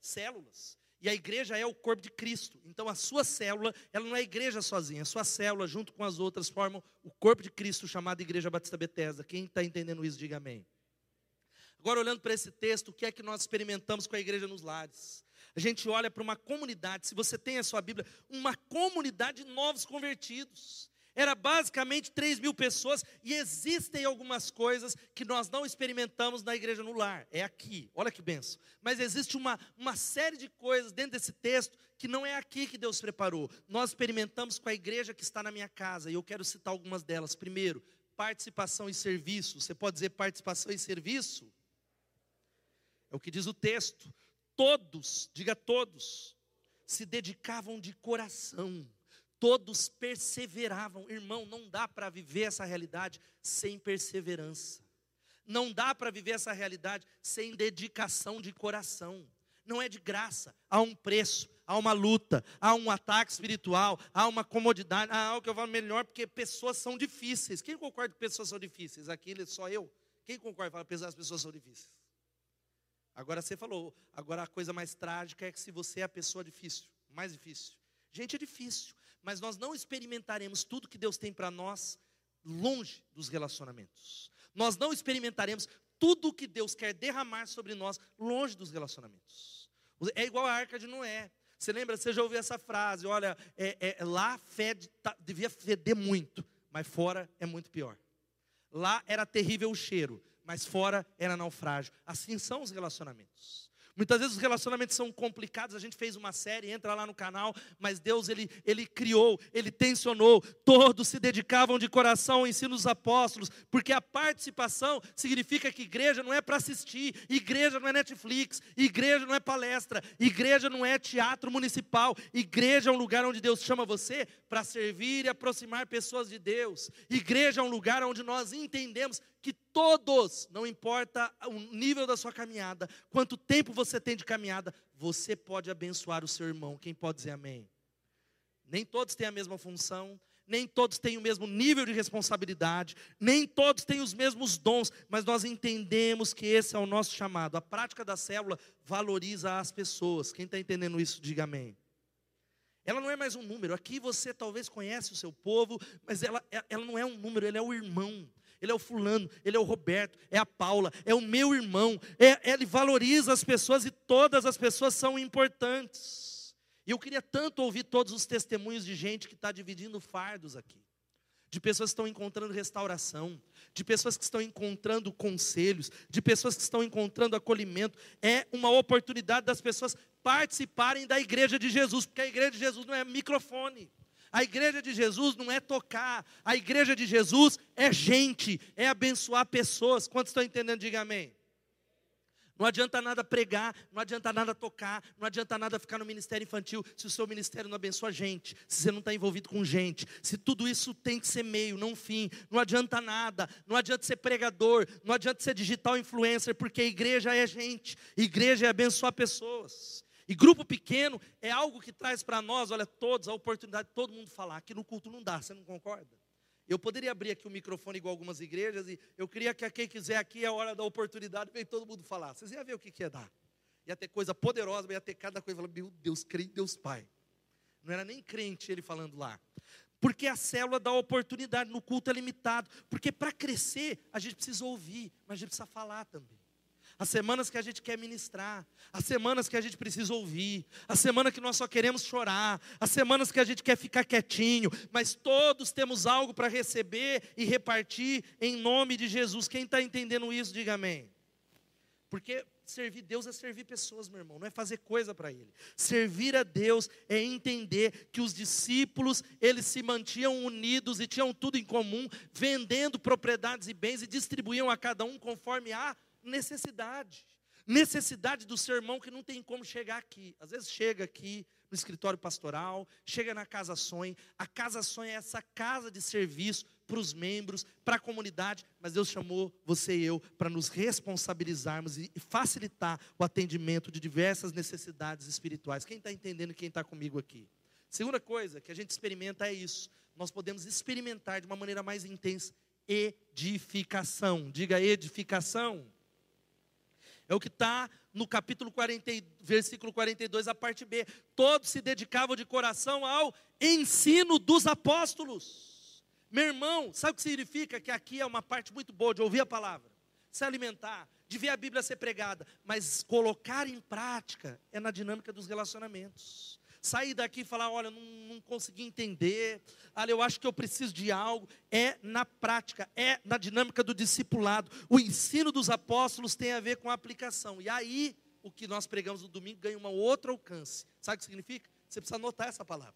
células. E a igreja é o corpo de Cristo. Então a sua célula, ela não é igreja sozinha. A sua célula, junto com as outras, formam o corpo de Cristo, chamado Igreja Batista Betesda. Quem está entendendo isso, diga amém. Agora, olhando para esse texto, o que é que nós experimentamos com a igreja nos lares? A gente olha para uma comunidade, se você tem a sua Bíblia, uma comunidade de novos convertidos. Era basicamente 3 mil pessoas e existem algumas coisas que nós não experimentamos na igreja no lar. É aqui, olha que benção. Mas existe uma, uma série de coisas dentro desse texto que não é aqui que Deus preparou. Nós experimentamos com a igreja que está na minha casa e eu quero citar algumas delas. Primeiro, participação e serviço. Você pode dizer participação e serviço? É o que diz o texto. Todos, diga todos, se dedicavam de coração todos perseveravam. Irmão, não dá para viver essa realidade sem perseverança. Não dá para viver essa realidade sem dedicação de coração. Não é de graça, há um preço, há uma luta, há um ataque espiritual, há uma comodidade, há algo que eu falo melhor, porque pessoas são difíceis. Quem concorda que pessoas são difíceis? Aqui só eu. Quem concorda que as pessoas são difíceis? Agora você falou, agora a coisa mais trágica é que se você é a pessoa difícil, mais difícil. Gente, é difícil mas nós não experimentaremos tudo que Deus tem para nós longe dos relacionamentos. Nós não experimentaremos tudo que Deus quer derramar sobre nós longe dos relacionamentos. É igual a arca de Noé. Você lembra? Você já ouviu essa frase? Olha, é, é, lá fede, tá, devia feder muito, mas fora é muito pior. Lá era terrível o cheiro, mas fora era naufrágio. Assim são os relacionamentos. Muitas vezes os relacionamentos são complicados, a gente fez uma série, entra lá no canal, mas Deus ele, ele criou, ele tensionou, todos se dedicavam de coração ao ensino dos apóstolos, porque a participação significa que igreja não é para assistir, igreja não é Netflix, igreja não é palestra, igreja não é teatro municipal, igreja é um lugar onde Deus chama você para servir e aproximar pessoas de Deus. Igreja é um lugar onde nós entendemos que todos, não importa o nível da sua caminhada, quanto tempo você tem de caminhada, você pode abençoar o seu irmão. Quem pode dizer amém? Nem todos têm a mesma função, nem todos têm o mesmo nível de responsabilidade, nem todos têm os mesmos dons, mas nós entendemos que esse é o nosso chamado. A prática da célula valoriza as pessoas. Quem está entendendo isso, diga amém. Ela não é mais um número. Aqui você talvez conhece o seu povo, mas ela, ela não é um número, ele é o irmão ele é o fulano, ele é o Roberto, é a Paula, é o meu irmão. É, ele valoriza as pessoas e todas as pessoas são importantes. E eu queria tanto ouvir todos os testemunhos de gente que está dividindo fardos aqui de pessoas que estão encontrando restauração, de pessoas que estão encontrando conselhos, de pessoas que estão encontrando acolhimento. É uma oportunidade das pessoas participarem da igreja de Jesus, porque a igreja de Jesus não é microfone. A igreja de Jesus não é tocar, a igreja de Jesus é gente, é abençoar pessoas. Quantos estão entendendo? Diga amém. Não adianta nada pregar, não adianta nada tocar, não adianta nada ficar no ministério infantil se o seu ministério não abençoa gente, se você não está envolvido com gente, se tudo isso tem que ser meio, não fim. Não adianta nada, não adianta ser pregador, não adianta ser digital influencer, porque a igreja é gente, igreja é abençoar pessoas. E grupo pequeno é algo que traz para nós, olha, todos, a oportunidade de todo mundo falar. Aqui no culto não dá, você não concorda? Eu poderia abrir aqui o microfone igual algumas igrejas e eu queria que quem quiser aqui, é a hora da oportunidade, vem todo mundo falar. Vocês iam ver o que, que ia dar. Ia ter coisa poderosa, ia ter cada coisa meu Deus, em Deus Pai. Não era nem crente ele falando lá. Porque a célula dá oportunidade, no culto é limitado. Porque para crescer, a gente precisa ouvir, mas a gente precisa falar também as semanas que a gente quer ministrar, as semanas que a gente precisa ouvir, a semana que nós só queremos chorar, as semanas que a gente quer ficar quietinho, mas todos temos algo para receber e repartir em nome de Jesus. Quem está entendendo isso, diga amém. Porque servir Deus é servir pessoas, meu irmão, não é fazer coisa para Ele. Servir a Deus é entender que os discípulos, eles se mantinham unidos e tinham tudo em comum, vendendo propriedades e bens e distribuíam a cada um conforme a necessidade. Necessidade do seu irmão que não tem como chegar aqui. Às vezes chega aqui no escritório pastoral, chega na Casa Sonho. A Casa Sonho é essa casa de serviço para os membros, para a comunidade, mas Deus chamou você e eu para nos responsabilizarmos e facilitar o atendimento de diversas necessidades espirituais. Quem está entendendo quem está comigo aqui? Segunda coisa que a gente experimenta é isso. Nós podemos experimentar de uma maneira mais intensa edificação. Diga edificação. É o que está no capítulo 40, versículo 42, a parte B. Todos se dedicavam de coração ao ensino dos apóstolos. Meu irmão, sabe o que significa? Que aqui é uma parte muito boa de ouvir a palavra, se alimentar, de ver a Bíblia ser pregada, mas colocar em prática é na dinâmica dos relacionamentos sair daqui e falar: olha, não, não consegui entender, olha, eu acho que eu preciso de algo. É na prática, é na dinâmica do discipulado. O ensino dos apóstolos tem a ver com a aplicação. E aí, o que nós pregamos no domingo ganha um outro alcance. Sabe o que significa? Você precisa anotar essa palavra.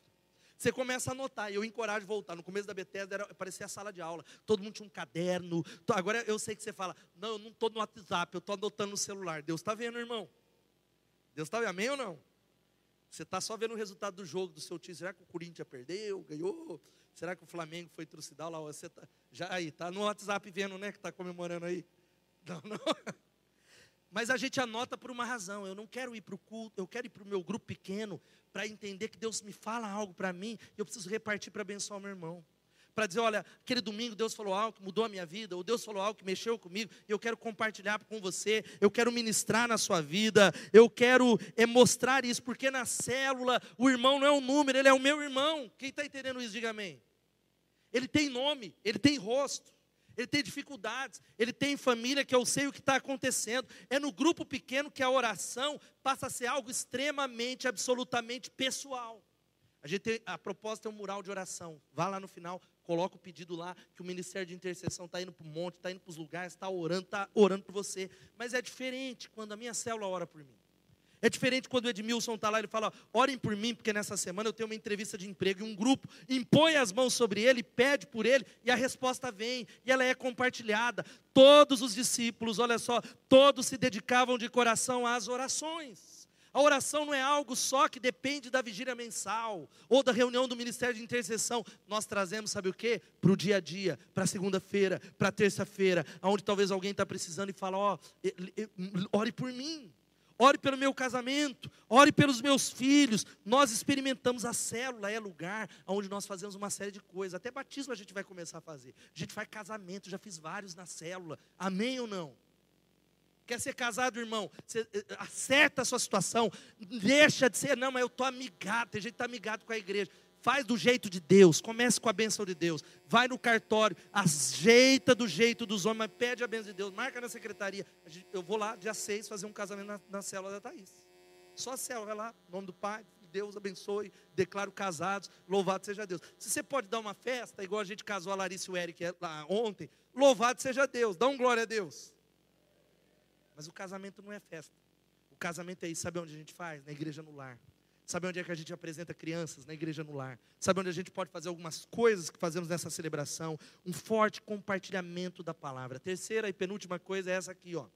Você começa a anotar, e eu encorajo a voltar. No começo da Bethesda era, parecia a sala de aula. Todo mundo tinha um caderno. Agora eu sei que você fala, não, eu não estou no WhatsApp, eu estou anotando no celular. Deus está vendo, irmão. Deus está vendo, amém ou não? Você está só vendo o resultado do jogo do seu time. Será que o Corinthians perdeu, ganhou? Será que o Flamengo foi trucidar lá? Você tá, já aí, tá no WhatsApp vendo, né, que está comemorando aí. [LAUGHS] Não, não. Mas a gente anota por uma razão. Eu não quero ir para o culto, eu quero ir para o meu grupo pequeno para entender que Deus me fala algo para mim e eu preciso repartir para abençoar o meu irmão para dizer: olha, aquele domingo Deus falou algo que mudou a minha vida, ou Deus falou algo que mexeu comigo, e eu quero compartilhar com você, eu quero ministrar na sua vida, eu quero é, mostrar isso, porque na célula o irmão não é um número, ele é o meu irmão. Quem está entendendo isso, diga amém. Ele tem nome, ele tem rosto, ele tem dificuldades, ele tem família que eu sei o que está acontecendo. É no grupo pequeno que a oração passa a ser algo extremamente, absolutamente pessoal. A, gente tem, a proposta é um mural de oração. Vá lá no final, coloca o pedido lá, que o Ministério de Intercessão está indo para o monte, está indo para os lugares, está orando, está orando por você. Mas é diferente quando a minha célula ora por mim. É diferente quando o Edmilson está lá, ele fala, orem por mim, porque nessa semana eu tenho uma entrevista de emprego, e um grupo impõe as mãos sobre ele, pede por ele, e a resposta vem, e ela é compartilhada. Todos os discípulos, olha só, todos se dedicavam de coração às orações. A oração não é algo só que depende da vigília mensal ou da reunião do ministério de intercessão. Nós trazemos, sabe o que? Para o dia a dia, para segunda-feira, para terça-feira, onde talvez alguém está precisando e fala: Ó, oh, ore por mim, ore pelo meu casamento, ore pelos meus filhos. Nós experimentamos a célula, é lugar onde nós fazemos uma série de coisas. Até batismo a gente vai começar a fazer. A gente faz casamento, já fiz vários na célula. Amém ou não? Quer ser casado, irmão? Você eh, eh, acerta a sua situação. Deixa de ser, não, mas eu estou amigado. Tem gente que está amigado com a igreja. faz do jeito de Deus, comece com a bênção de Deus, vai no cartório, ajeita do jeito dos homens, mas pede a bênção de Deus, marca na secretaria. Eu vou lá, dia 6, fazer um casamento na, na célula da Thaís. Só a célula, vai lá, em nome do Pai, Deus abençoe, declaro casados, louvado seja Deus. Se você pode dar uma festa, igual a gente casou a Larissa e o Eric lá ontem, louvado seja Deus, dá um glória a Deus. Mas o casamento não é festa. O casamento é isso, sabe onde a gente faz? Na igreja no lar. Sabe onde é que a gente apresenta crianças? Na igreja no lar. Sabe onde a gente pode fazer algumas coisas que fazemos nessa celebração? Um forte compartilhamento da palavra. Terceira e penúltima coisa é essa aqui, ó.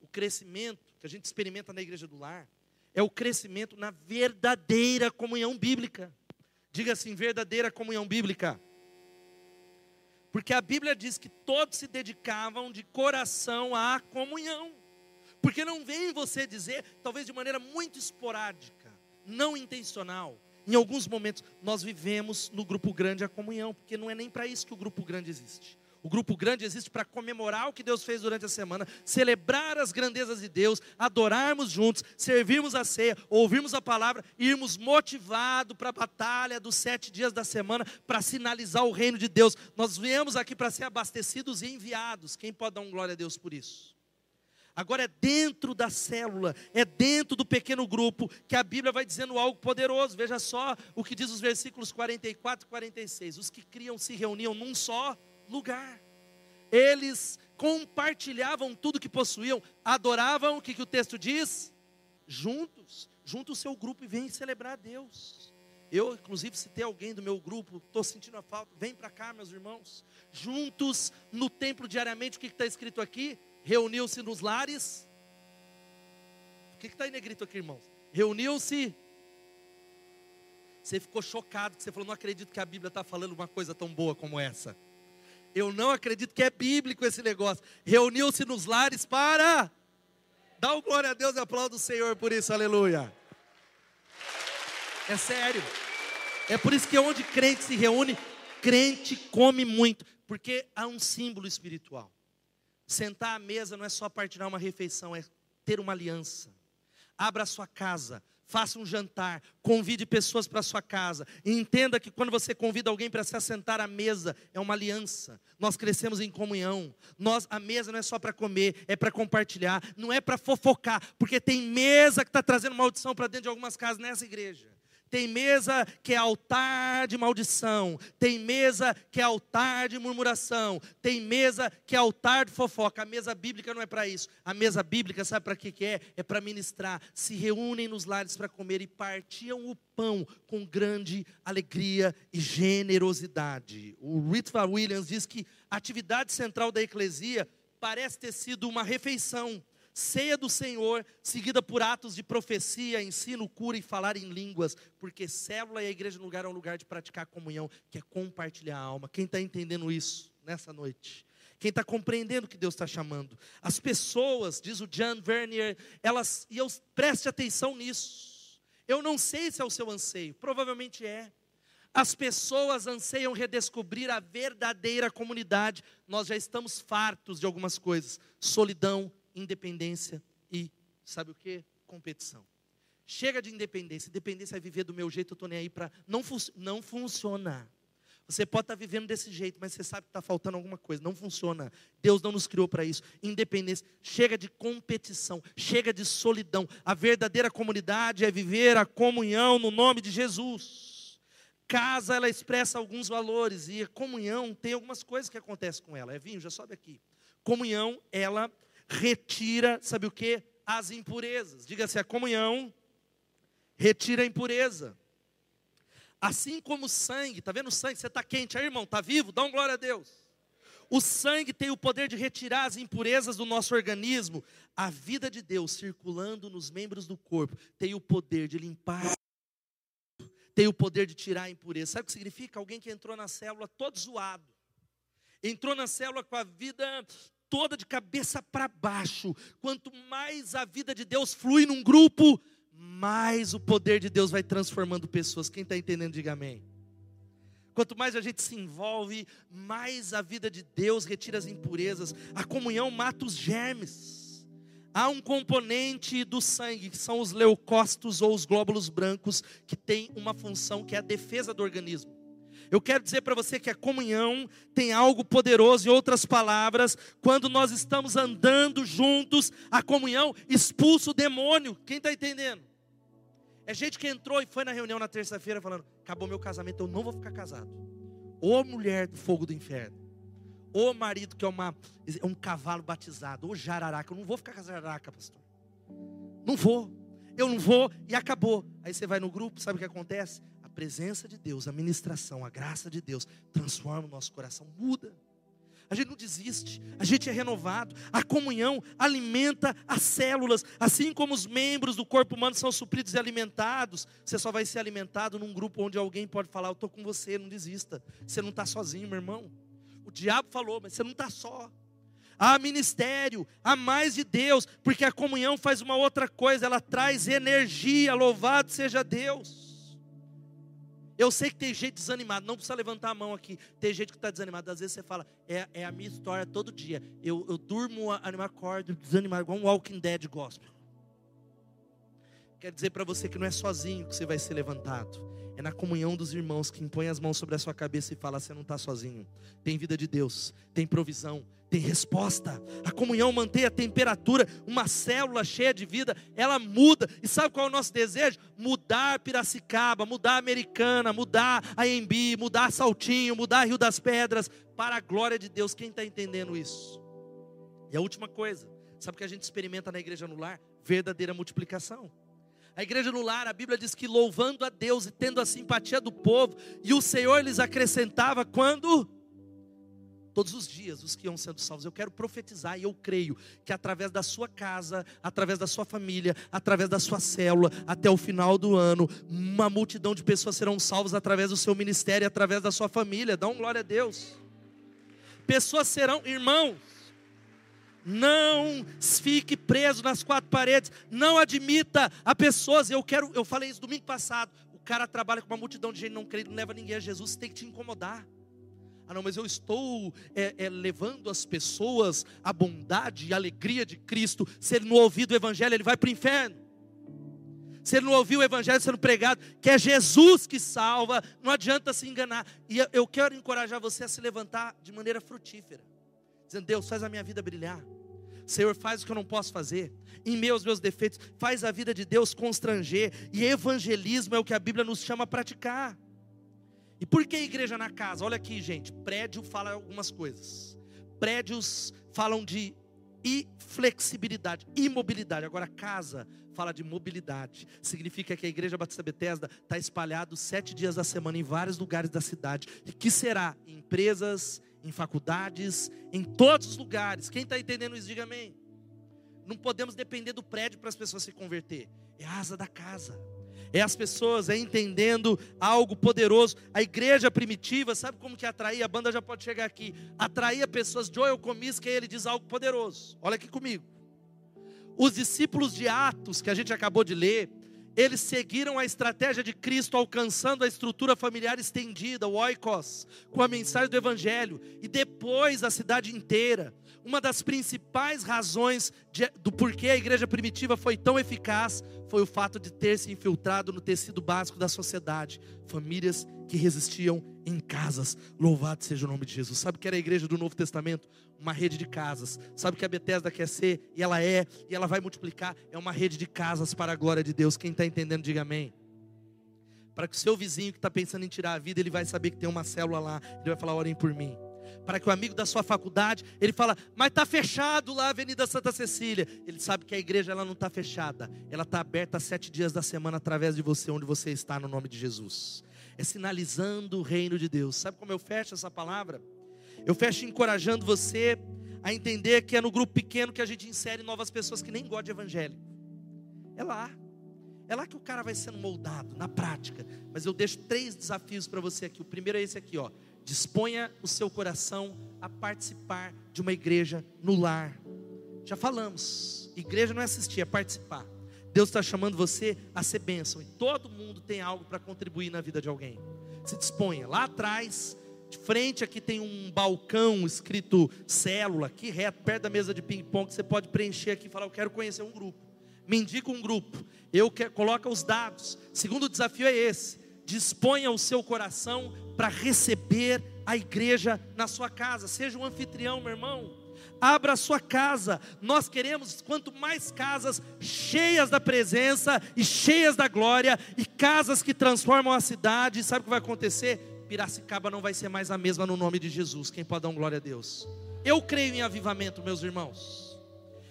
O crescimento que a gente experimenta na igreja do lar é o crescimento na verdadeira comunhão bíblica. Diga assim, verdadeira comunhão bíblica. Porque a Bíblia diz que todos se dedicavam de coração à comunhão. Porque não vem você dizer, talvez de maneira muito esporádica, não intencional. Em alguns momentos, nós vivemos no grupo grande a comunhão, porque não é nem para isso que o grupo grande existe. O grupo grande existe para comemorar o que Deus fez durante a semana, celebrar as grandezas de Deus, adorarmos juntos, servirmos a ceia, ouvirmos a palavra, irmos motivados para a batalha dos sete dias da semana, para sinalizar o reino de Deus. Nós viemos aqui para ser abastecidos e enviados. Quem pode dar um glória a Deus por isso? Agora é dentro da célula, é dentro do pequeno grupo que a Bíblia vai dizendo algo poderoso. Veja só o que diz os versículos 44 e 46. Os que criam se reuniam num só lugar. Eles compartilhavam tudo que possuíam, adoravam, o que, que o texto diz? Juntos, junto o seu grupo e vem celebrar a Deus. Eu, inclusive, se tem alguém do meu grupo, estou sentindo a falta, vem para cá, meus irmãos. Juntos no templo diariamente, o que está escrito aqui? Reuniu-se nos lares. O que está em negrito aqui, irmãos? Reuniu-se. Você ficou chocado, você falou, não acredito que a Bíblia está falando uma coisa tão boa como essa. Eu não acredito que é bíblico esse negócio. Reuniu-se nos lares para. Dá o glória a Deus e aplauda o Senhor por isso, aleluia. É sério. É por isso que onde crente se reúne, crente come muito, porque há um símbolo espiritual. Sentar à mesa não é só partilhar uma refeição, é ter uma aliança. Abra a sua casa, faça um jantar, convide pessoas para sua casa. E entenda que quando você convida alguém para se assentar à mesa, é uma aliança. Nós crescemos em comunhão. Nós, a mesa não é só para comer, é para compartilhar, não é para fofocar, porque tem mesa que está trazendo maldição para dentro de algumas casas nessa igreja. Tem mesa que é altar de maldição. Tem mesa que é altar de murmuração. Tem mesa que é altar de fofoca. A mesa bíblica não é para isso. A mesa bíblica, sabe para que, que é? É para ministrar. Se reúnem nos lares para comer e partiam o pão com grande alegria e generosidade. O Ritva Williams diz que a atividade central da eclesia parece ter sido uma refeição ceia do Senhor, seguida por atos de profecia, ensino, cura e falar em línguas, porque célula e a igreja no lugar é um lugar de praticar comunhão, que é compartilhar a alma. Quem está entendendo isso nessa noite? Quem está compreendendo o que Deus está chamando? As pessoas, diz o John Vernier, elas, e eu preste atenção nisso. Eu não sei se é o seu anseio, provavelmente é. As pessoas anseiam redescobrir a verdadeira comunidade. Nós já estamos fartos de algumas coisas: solidão, independência e, sabe o que? Competição. Chega de independência. Independência é viver do meu jeito, eu estou nem aí para. Não, fun não funciona. Você pode estar tá vivendo desse jeito, mas você sabe que está faltando alguma coisa. Não funciona. Deus não nos criou para isso. Independência. Chega de competição. Chega de solidão. A verdadeira comunidade é viver a comunhão no nome de Jesus. Casa, ela expressa alguns valores. E comunhão tem algumas coisas que acontecem com ela. É vinho, já sobe aqui. Comunhão, ela retira, sabe o que? As impurezas. Diga-se, a comunhão retira a impureza. Assim como o sangue, está vendo o sangue? Você está quente aí, irmão? Está vivo? Dá um glória a Deus. O sangue tem o poder de retirar as impurezas do nosso organismo. A vida de Deus circulando nos membros do corpo tem o poder de limpar, tem o poder de tirar a impureza. Sabe o que significa? Alguém que entrou na célula todo zoado, entrou na célula com a vida toda de cabeça para baixo. Quanto mais a vida de Deus flui num grupo, mais o poder de Deus vai transformando pessoas. Quem está entendendo, diga amém. Quanto mais a gente se envolve, mais a vida de Deus retira as impurezas. A comunhão mata os germes. há um componente do sangue, que são os leucócitos ou os glóbulos brancos, que tem uma função que é a defesa do organismo. Eu quero dizer para você que a comunhão tem algo poderoso, em outras palavras, quando nós estamos andando juntos, a comunhão expulsa o demônio. Quem está entendendo? É gente que entrou e foi na reunião na terça-feira falando: acabou meu casamento, eu não vou ficar casado. Ô mulher do fogo do inferno. Ô marido que é uma, um cavalo batizado. Ô jararaca. Eu não vou ficar com a jararaca, pastor. Não vou. Eu não vou e acabou. Aí você vai no grupo, sabe o que acontece? Presença de Deus, a ministração, a graça de Deus transforma o nosso coração, muda. A gente não desiste, a gente é renovado. A comunhão alimenta as células, assim como os membros do corpo humano são supridos e alimentados. Você só vai ser alimentado num grupo onde alguém pode falar: Eu estou com você, não desista. Você não está sozinho, meu irmão. O diabo falou, mas você não está só. Há ministério, há mais de Deus, porque a comunhão faz uma outra coisa, ela traz energia. Louvado seja Deus. Eu sei que tem gente desanimada, não precisa levantar a mão aqui. Tem gente que está desanimada. Às vezes você fala, é, é, a minha história todo dia. Eu, eu durmo, animo, acordo, desanimado, igual um Walking Dead gospel. Quer dizer para você que não é sozinho que você vai ser levantado. É na comunhão dos irmãos que impõe as mãos sobre a sua cabeça e fala: você não está sozinho. Tem vida de Deus, tem provisão, tem resposta. A comunhão mantém a temperatura, uma célula cheia de vida, ela muda. E sabe qual é o nosso desejo? Mudar Piracicaba, mudar Americana, mudar a Embi, mudar Saltinho, mudar Rio das Pedras, para a glória de Deus. Quem está entendendo isso? E a última coisa, sabe o que a gente experimenta na igreja no lar? Verdadeira multiplicação. A igreja no lar, a Bíblia diz que louvando a Deus e tendo a simpatia do povo, e o Senhor lhes acrescentava quando todos os dias os que iam sendo salvos. Eu quero profetizar e eu creio que através da sua casa, através da sua família, através da sua célula, até o final do ano, uma multidão de pessoas serão salvas através do seu ministério, através da sua família. Dá um glória a Deus. Pessoas serão irmãos. Não fique preso nas quatro paredes. Não admita a pessoas. Eu quero, eu falei isso domingo passado. O cara trabalha com uma multidão de gente não crê, não leva ninguém a Jesus. Tem que te incomodar. Ah, não, mas eu estou é, é, levando as pessoas à bondade e alegria de Cristo. Se ele não ouvir do Evangelho, ele vai para o inferno. Se ele não ouvir o Evangelho sendo pregado, que é Jesus que salva, não adianta se enganar. E eu quero encorajar você a se levantar de maneira frutífera, dizendo: Deus, faz a minha vida brilhar. Senhor, faz o que eu não posso fazer. Em meus meus defeitos, faz a vida de Deus constranger. E evangelismo é o que a Bíblia nos chama a praticar. E por que igreja na casa? Olha aqui, gente. Prédio fala algumas coisas. Prédios falam de inflexibilidade, imobilidade. Agora, casa fala de mobilidade. Significa que a igreja Batista Bethesda está espalhado sete dias da semana em vários lugares da cidade. E que será? Em empresas, em faculdades, em todos os lugares. Quem está entendendo isso, diga amém. Não podemos depender do prédio para as pessoas se converter. É a asa da casa é as pessoas é entendendo algo poderoso. A igreja primitiva, sabe como que atraía? A banda já pode chegar aqui. Atraía pessoas. Joel Comiskey, ele diz algo poderoso. Olha aqui comigo. Os discípulos de Atos, que a gente acabou de ler, eles seguiram a estratégia de Cristo, alcançando a estrutura familiar estendida, o oikos, com a mensagem do Evangelho, e depois a cidade inteira uma das principais razões de, do porquê a igreja primitiva foi tão eficaz foi o fato de ter se infiltrado no tecido básico da sociedade. Famílias que resistiam em casas. Louvado seja o nome de Jesus. Sabe o que era a igreja do Novo Testamento? Uma rede de casas. Sabe o que a Bethesda quer ser? E ela é, e ela vai multiplicar. É uma rede de casas para a glória de Deus. Quem está entendendo, diga amém para que o seu vizinho que está pensando em tirar a vida, ele vai saber que tem uma célula lá, ele vai falar: orem por mim para que o amigo da sua faculdade, ele fala, mas está fechado lá a Avenida Santa Cecília. Ele sabe que a igreja ela não está fechada, ela está aberta sete dias da semana através de você, onde você está, no nome de Jesus. É sinalizando o reino de Deus. Sabe como eu fecho essa palavra? Eu fecho encorajando você a entender que é no grupo pequeno que a gente insere novas pessoas que nem gostam de evangelho. É lá. É lá que o cara vai sendo moldado, na prática. Mas eu deixo três desafios para você aqui. O primeiro é esse aqui, ó. Disponha o seu coração a participar de uma igreja no lar. Já falamos, igreja não é assistir, é participar. Deus está chamando você a ser bênção. E todo mundo tem algo para contribuir na vida de alguém. Se disponha. Lá atrás, De frente aqui tem um balcão escrito célula, aqui reto, perto da mesa de ping-pong, que você pode preencher aqui e falar: Eu quero conhecer um grupo. Me indica um grupo. Eu quero, coloca os dados. Segundo desafio é esse: disponha o seu coração para receber a igreja na sua casa. Seja um anfitrião, meu irmão. Abra a sua casa. Nós queremos quanto mais casas cheias da presença e cheias da glória e casas que transformam a cidade. Sabe o que vai acontecer? Piracicaba não vai ser mais a mesma no nome de Jesus. Quem pode dar um glória a Deus? Eu creio em avivamento, meus irmãos.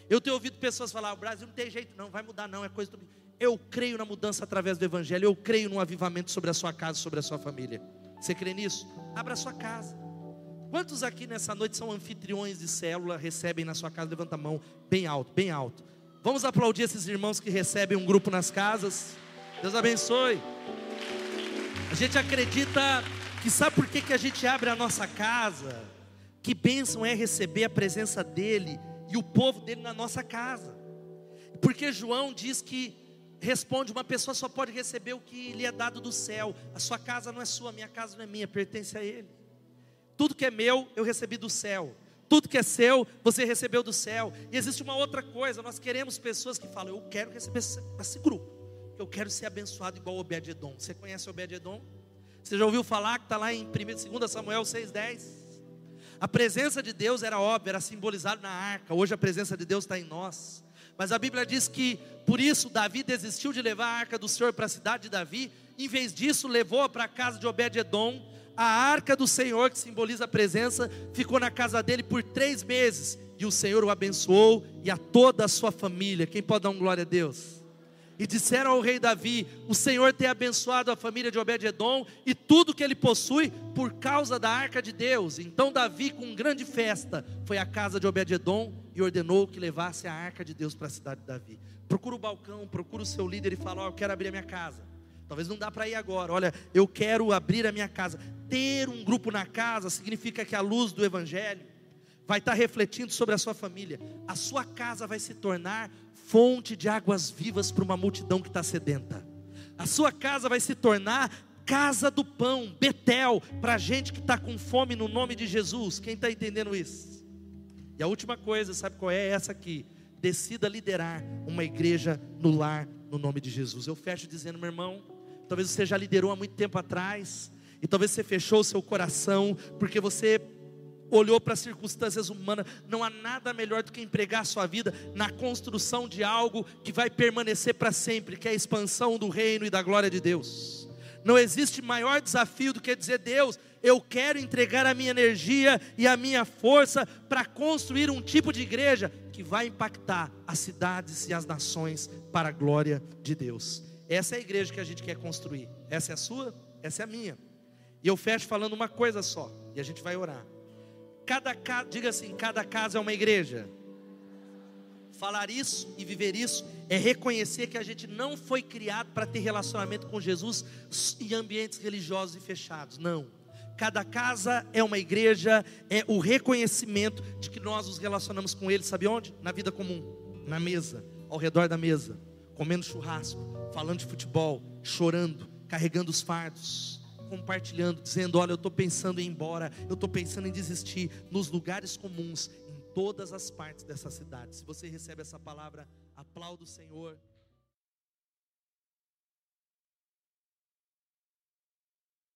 Eu tenho ouvido pessoas falar: o Brasil não tem jeito, não, vai mudar, não, é coisa do. Eu creio na mudança através do Evangelho. Eu creio no avivamento sobre a sua casa, sobre a sua família. Você crê nisso? Abra a sua casa. Quantos aqui nessa noite são anfitriões de célula, recebem na sua casa? Levanta a mão, bem alto, bem alto. Vamos aplaudir esses irmãos que recebem um grupo nas casas. Deus abençoe. A gente acredita que sabe por que, que a gente abre a nossa casa? Que bênção é receber a presença dEle e o povo dEle na nossa casa. Porque João diz que responde: uma pessoa só pode receber o que lhe é dado do céu. A sua casa não é sua, minha casa não é minha, pertence a Ele. Tudo que é meu, eu recebi do céu. Tudo que é seu, você recebeu do céu. E existe uma outra coisa: nós queremos pessoas que falam, eu quero receber esse, grupo. Eu quero ser abençoado igual Obed-Edom. Você conhece Obed-Edom? Você já ouviu falar que está lá em 2 Samuel 6,10? A presença de Deus era óbvia, era simbolizada na arca. Hoje a presença de Deus está em nós. Mas a Bíblia diz que por isso Davi desistiu de levar a arca do Senhor para a cidade de Davi, em vez disso levou-a para a casa de Obed-Edom. A arca do Senhor, que simboliza a presença, ficou na casa dele por três meses. E o Senhor o abençoou e a toda a sua família. Quem pode dar um glória a Deus? E disseram ao rei Davi: O Senhor tem abençoado a família de Obed-Edom e tudo que ele possui por causa da arca de Deus. Então Davi, com grande festa, foi à casa de Obed-Edom e ordenou que levasse a arca de Deus para a cidade de Davi. Procura o balcão, procura o seu líder e fala: oh, Eu quero abrir a minha casa. Talvez não dá para ir agora. Olha, eu quero abrir a minha casa. Ter um grupo na casa significa que a luz do Evangelho vai estar refletindo sobre a sua família. A sua casa vai se tornar fonte de águas vivas para uma multidão que está sedenta. A sua casa vai se tornar casa do pão, Betel, para gente que está com fome no nome de Jesus. Quem está entendendo isso? E a última coisa, sabe qual é? Essa aqui. Decida liderar uma igreja no lar, no nome de Jesus. Eu fecho dizendo, meu irmão, talvez você já liderou há muito tempo atrás, e talvez você fechou o seu coração, porque você olhou para as circunstâncias humanas. Não há nada melhor do que empregar a sua vida na construção de algo que vai permanecer para sempre, que é a expansão do reino e da glória de Deus. Não existe maior desafio do que dizer, Deus, eu quero entregar a minha energia e a minha força para construir um tipo de igreja que vai impactar as cidades e as nações para a glória de Deus. Essa é a igreja que a gente quer construir. Essa é a sua, essa é a minha. E eu fecho falando uma coisa só, e a gente vai orar. Cada casa, diga assim, cada casa é uma igreja. Falar isso e viver isso é reconhecer que a gente não foi criado para ter relacionamento com Jesus em ambientes religiosos e fechados. Não. Cada casa é uma igreja, é o reconhecimento de que nós nos relacionamos com Ele, sabe onde? Na vida comum, na mesa, ao redor da mesa, comendo churrasco, falando de futebol, chorando, carregando os fardos, compartilhando, dizendo: Olha, eu estou pensando em ir embora, eu estou pensando em desistir, nos lugares comuns, todas as partes dessa cidade. Se você recebe essa palavra, aplauda o Senhor.